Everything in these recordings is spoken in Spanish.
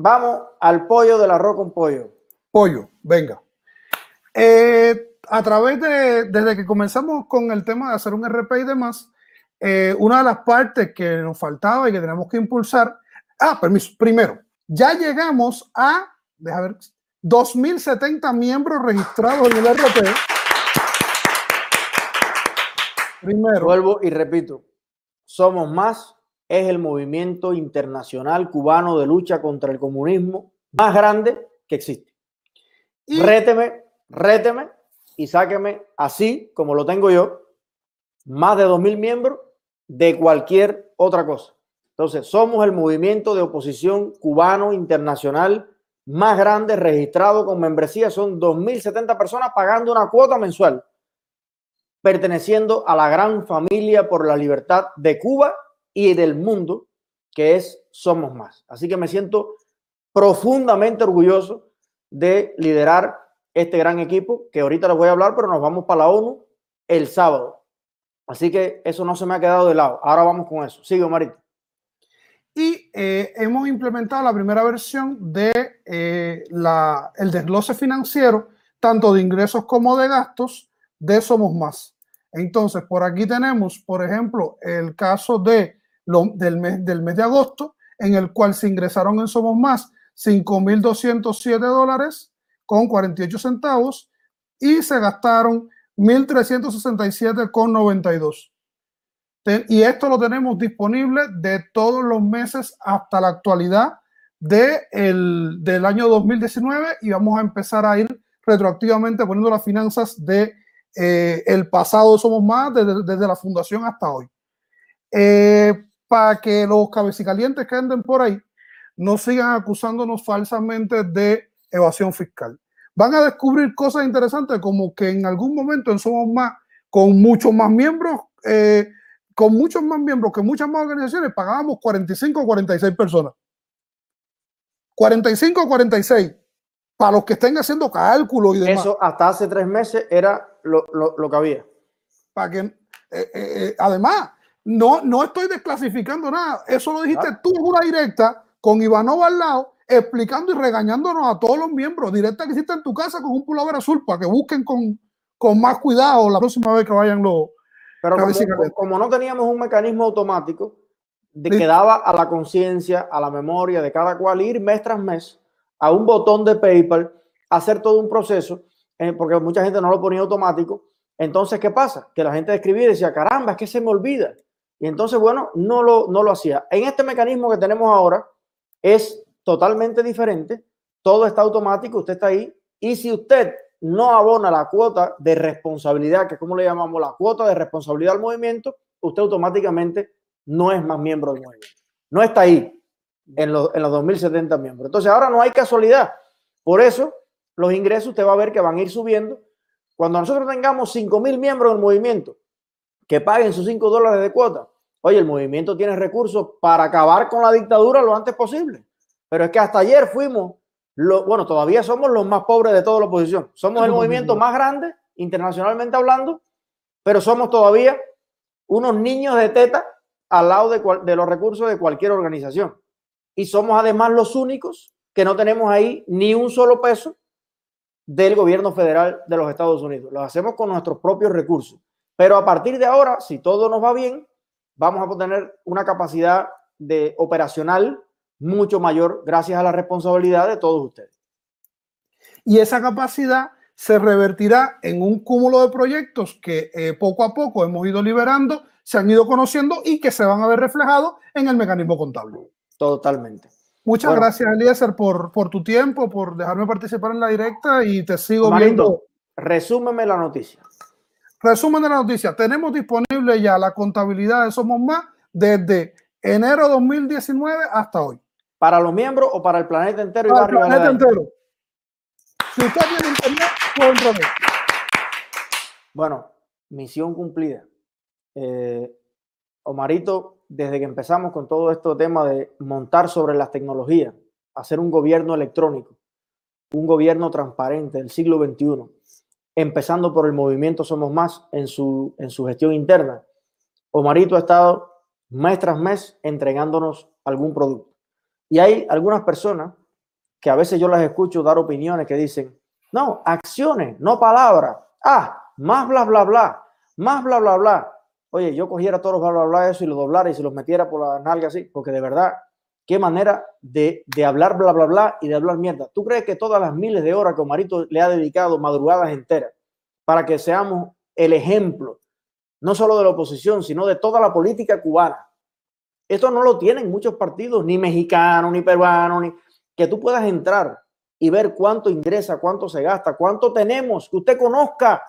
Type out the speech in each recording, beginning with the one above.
Vamos al pollo del arroz con pollo. Pollo, venga. Eh, a través de, desde que comenzamos con el tema de hacer un RP y demás, eh, una de las partes que nos faltaba y que tenemos que impulsar, ah, permiso, primero, ya llegamos a, deja ver, 2.070 miembros registrados en el RP. Primero. Vuelvo y repito, somos más es el movimiento internacional cubano de lucha contra el comunismo más grande que existe. réteme, réteme y sáqueme así como lo tengo yo, más de 2.000 miembros de cualquier otra cosa. Entonces, somos el movimiento de oposición cubano internacional más grande registrado con membresía. Son 2.070 personas pagando una cuota mensual, perteneciendo a la gran familia por la libertad de Cuba y del mundo, que es Somos Más. Así que me siento profundamente orgulloso de liderar este gran equipo, que ahorita les voy a hablar, pero nos vamos para la ONU el sábado. Así que eso no se me ha quedado de lado. Ahora vamos con eso. Sigue, Marito. Y eh, hemos implementado la primera versión de eh, desglose financiero, tanto de ingresos como de gastos, de Somos Más. Entonces, por aquí tenemos, por ejemplo, el caso de del, mes, del mes de agosto, en el cual se ingresaron en Somos Más 5.207 dólares con 48 centavos y se gastaron 1.367 con 92. Y esto lo tenemos disponible de todos los meses hasta la actualidad de el, del año 2019 y vamos a empezar a ir retroactivamente poniendo las finanzas de eh, el pasado Somos Más desde, desde, la fundación hasta hoy. Eh, para que los cabecicalientes que anden por ahí no sigan acusándonos falsamente de evasión fiscal. Van a descubrir cosas interesantes como que en algún momento en Somos Más, con muchos más miembros, eh, con muchos más miembros que muchas más organizaciones, pagábamos 45 o 46 personas. 45 o 46. Para los que estén haciendo cálculos y demás. Eso hasta hace tres meses era lo, lo, lo que había. Para que, eh, eh, además, no, no estoy desclasificando nada. Eso lo dijiste tú en una directa con Ivanova al lado, explicando y regañándonos a todos los miembros. Directa que hiciste en tu casa con un pullover azul para que busquen con, con más cuidado la próxima vez que vayan los. Pero como, no teníamos un mecanismo automático de que daba a la conciencia, a la memoria de cada cual ir mes tras mes a un botón de PayPal, hacer todo un proceso, eh, porque mucha gente no lo ponía automático. Entonces, ¿qué pasa? Que la gente escribía y decía, caramba, es que se me olvida. Y entonces, bueno, no lo, no lo hacía. En este mecanismo que tenemos ahora es totalmente diferente. Todo está automático, usted está ahí. Y si usted no abona la cuota de responsabilidad, que es como le llamamos la cuota de responsabilidad al movimiento, usted automáticamente no es más miembro del movimiento. No está ahí en los, en los 2070 miembros. Entonces ahora no hay casualidad. Por eso los ingresos usted va a ver que van a ir subiendo. Cuando nosotros tengamos 5.000 miembros del movimiento que paguen sus 5 dólares de cuota. Oye, el movimiento tiene recursos para acabar con la dictadura lo antes posible. Pero es que hasta ayer fuimos, lo, bueno, todavía somos los más pobres de toda la oposición. Somos el movimiento más grande, internacionalmente hablando, pero somos todavía unos niños de teta al lado de, de los recursos de cualquier organización. Y somos además los únicos que no tenemos ahí ni un solo peso del gobierno federal de los Estados Unidos. Lo hacemos con nuestros propios recursos. Pero a partir de ahora, si todo nos va bien, vamos a tener una capacidad de operacional mucho mayor gracias a la responsabilidad de todos ustedes. Y esa capacidad se revertirá en un cúmulo de proyectos que eh, poco a poco hemos ido liberando, se han ido conociendo y que se van a ver reflejados en el mecanismo contable. Totalmente. Muchas gracias, Eliezer, por, por tu tiempo, por dejarme participar en la directa y te sigo viendo. Resúmeme la noticia. Resumen de la noticia, tenemos disponible ya la contabilidad de Somos Más desde enero de 2019 hasta hoy. ¿Para los miembros o para el planeta entero? Para el planeta entero. Si usted tiene internet, puede Bueno, misión cumplida. Eh, Omarito, desde que empezamos con todo este tema de montar sobre las tecnologías, hacer un gobierno electrónico, un gobierno transparente del siglo XXI, empezando por el movimiento Somos Más en su, en su gestión interna. Omarito ha estado mes tras mes entregándonos algún producto. Y hay algunas personas que a veces yo las escucho dar opiniones que dicen, no, acciones, no palabras. Ah, más bla, bla, bla, más bla, bla, bla. Oye, yo cogiera todos los bla, bla, bla, eso y lo doblara y se los metiera por la nalga así, porque de verdad, qué manera de, hablar bla, bla, bla y de hablar mierda. ¿Tú crees que todas las miles de horas que Omarito le ha dedicado madrugadas enteras para que seamos el ejemplo, no solo de la oposición, sino de toda la política cubana? Esto no lo tienen muchos partidos, ni mexicanos, ni peruanos, ni que tú puedas entrar y ver cuánto ingresa, cuánto se gasta, cuánto tenemos, que usted conozca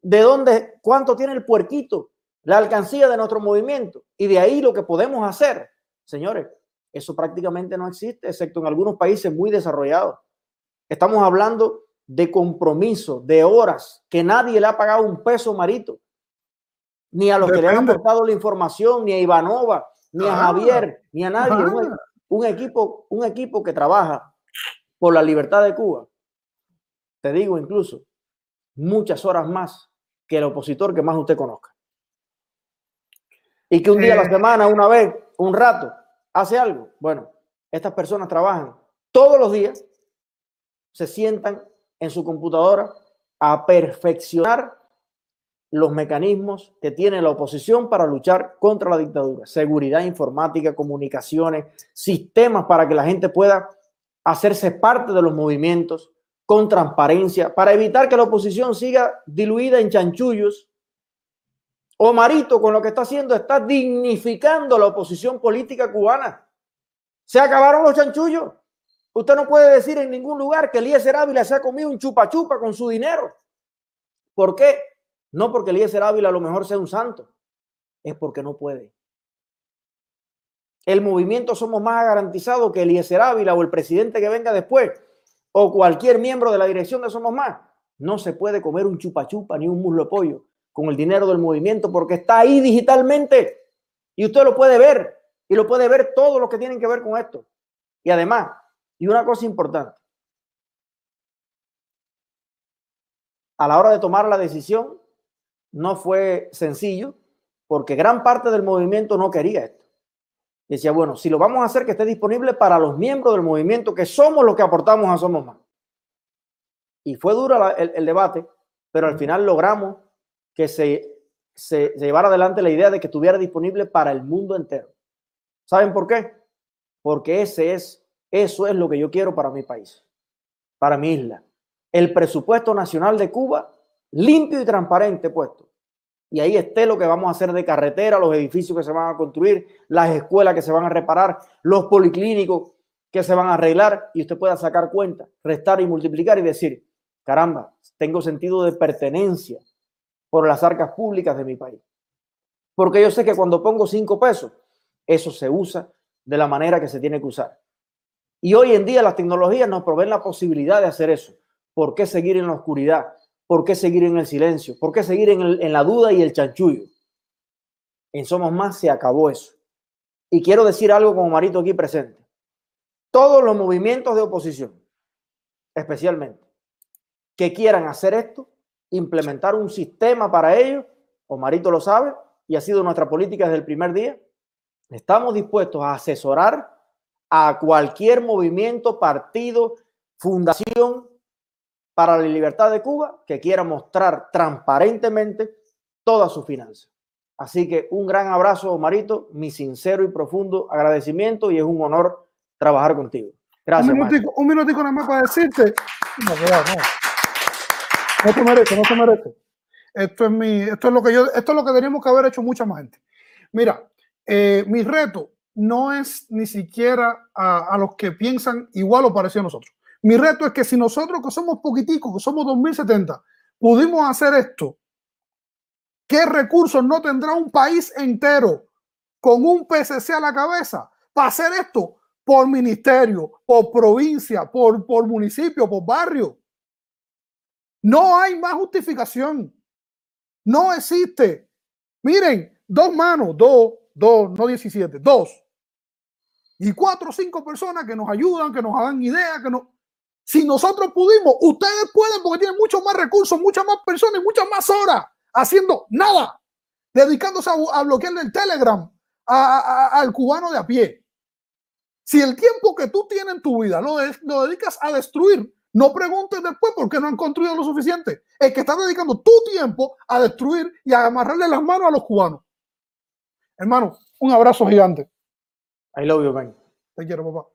de dónde, cuánto tiene el puerquito, la alcancía de nuestro movimiento y de ahí lo que podemos hacer. Señores, eso prácticamente no existe, excepto en algunos países muy desarrollados. Estamos hablando de compromiso, de horas, que nadie le ha pagado un peso marito, ni a los que le han aportado la información, ni a Ivanova, ni a Javier, ni a nadie. Un, equipo, un equipo que trabaja por la libertad de Cuba. Te digo incluso muchas horas más que el opositor que más usted conozca. Y que un día a la eh. semana, una vez, un rato, hace algo. Bueno, estas personas trabajan todos los días, se sientan en su computadora a perfeccionar los mecanismos que tiene la oposición para luchar contra la dictadura. Seguridad informática, comunicaciones, sistemas para que la gente pueda hacerse parte de los movimientos con transparencia, para evitar que la oposición siga diluida en chanchullos. Omarito con lo que está haciendo está dignificando la oposición política cubana. Se acabaron los chanchullos. Usted no puede decir en ningún lugar que Eliezer Ávila se ha comido un chupa chupa con su dinero. ¿Por qué? No porque Eliezer Ávila a lo mejor sea un santo, es porque no puede. El movimiento somos más garantizado que Eliezer Ávila o el presidente que venga después o cualquier miembro de la dirección de Somos Más. No se puede comer un chupa chupa ni un muslo pollo con el dinero del movimiento porque está ahí digitalmente y usted lo puede ver y lo puede ver todo lo que tienen que ver con esto. Y además, y una cosa importante, a la hora de tomar la decisión, no fue sencillo porque gran parte del movimiento no quería esto. decía, bueno, si lo vamos a hacer que esté disponible para los miembros del movimiento, que somos los que aportamos a Somos Más. Y fue duro el, debate, pero al final logramos que se, se, llevara adelante la idea de que estuviera disponible para el mundo entero. ¿Saben por qué? Porque ese es, eso es lo que yo quiero para mi país, para mi isla. El presupuesto nacional de Cuba limpio y transparente puesto. Y ahí esté lo que vamos a hacer de carretera, los edificios que se van a construir, las escuelas que se van a reparar, los policlínicos que se van a arreglar y usted pueda sacar cuenta, restar y multiplicar y decir, caramba, tengo sentido de pertenencia por las arcas públicas de mi país. Porque yo sé que cuando pongo cinco pesos, eso se usa de la manera que se tiene que usar. Y hoy en día las tecnologías nos proveen la posibilidad de hacer eso. ¿Por qué seguir en la oscuridad? ¿Por qué seguir en el silencio? ¿Por qué seguir en, la duda y el chanchullo? En Somos Más se acabó eso. Y quiero decir algo como Marito aquí presente. Todos los movimientos de oposición, especialmente, que quieran hacer esto, implementar un sistema para ello, o Marito lo sabe, y ha sido nuestra política desde el primer día, estamos dispuestos a asesorar a cualquier movimiento, partido, fundación para la libertad de Cuba que quiera mostrar transparentemente toda su finanza. Así que un gran abrazo, Marito, mi sincero y profundo agradecimiento y es un honor trabajar contigo. Gracias. Un minutico, un minutico nada más para decirte. No, no. no te merece, no te merece. Esto es mi, esto es lo que yo, esto es lo que tenemos que haber hecho mucha más gente. Mira, eh, mi reto no es ni siquiera a, a, los que piensan igual o parecido a nosotros. Mi reto es que si nosotros que somos poquiticos, que somos 2070, pudimos hacer esto, ¿qué recursos no tendrá un país entero con un PCC a la cabeza para hacer esto por ministerio, por provincia, por, por municipio, por barrio? No hay más justificación. No existe. Miren, dos manos, dos, dos, no 17, dos. Y cuatro o cinco personas que nos ayudan, que nos hagan ideas, que nos... Si nosotros pudimos, ustedes pueden porque tienen muchos más recursos, muchas más personas, muchas más horas haciendo nada, dedicándose a, bloquearle el Telegram al cubano de a pie. Si el tiempo que tú tienes en tu vida lo, lo dedicas a destruir, no preguntes después por qué no han construido lo suficiente. Es que estás dedicando tu tiempo a destruir y a amarrarle las manos a los cubanos. Hermano, un abrazo gigante. I love you, man. Te quiero, papá.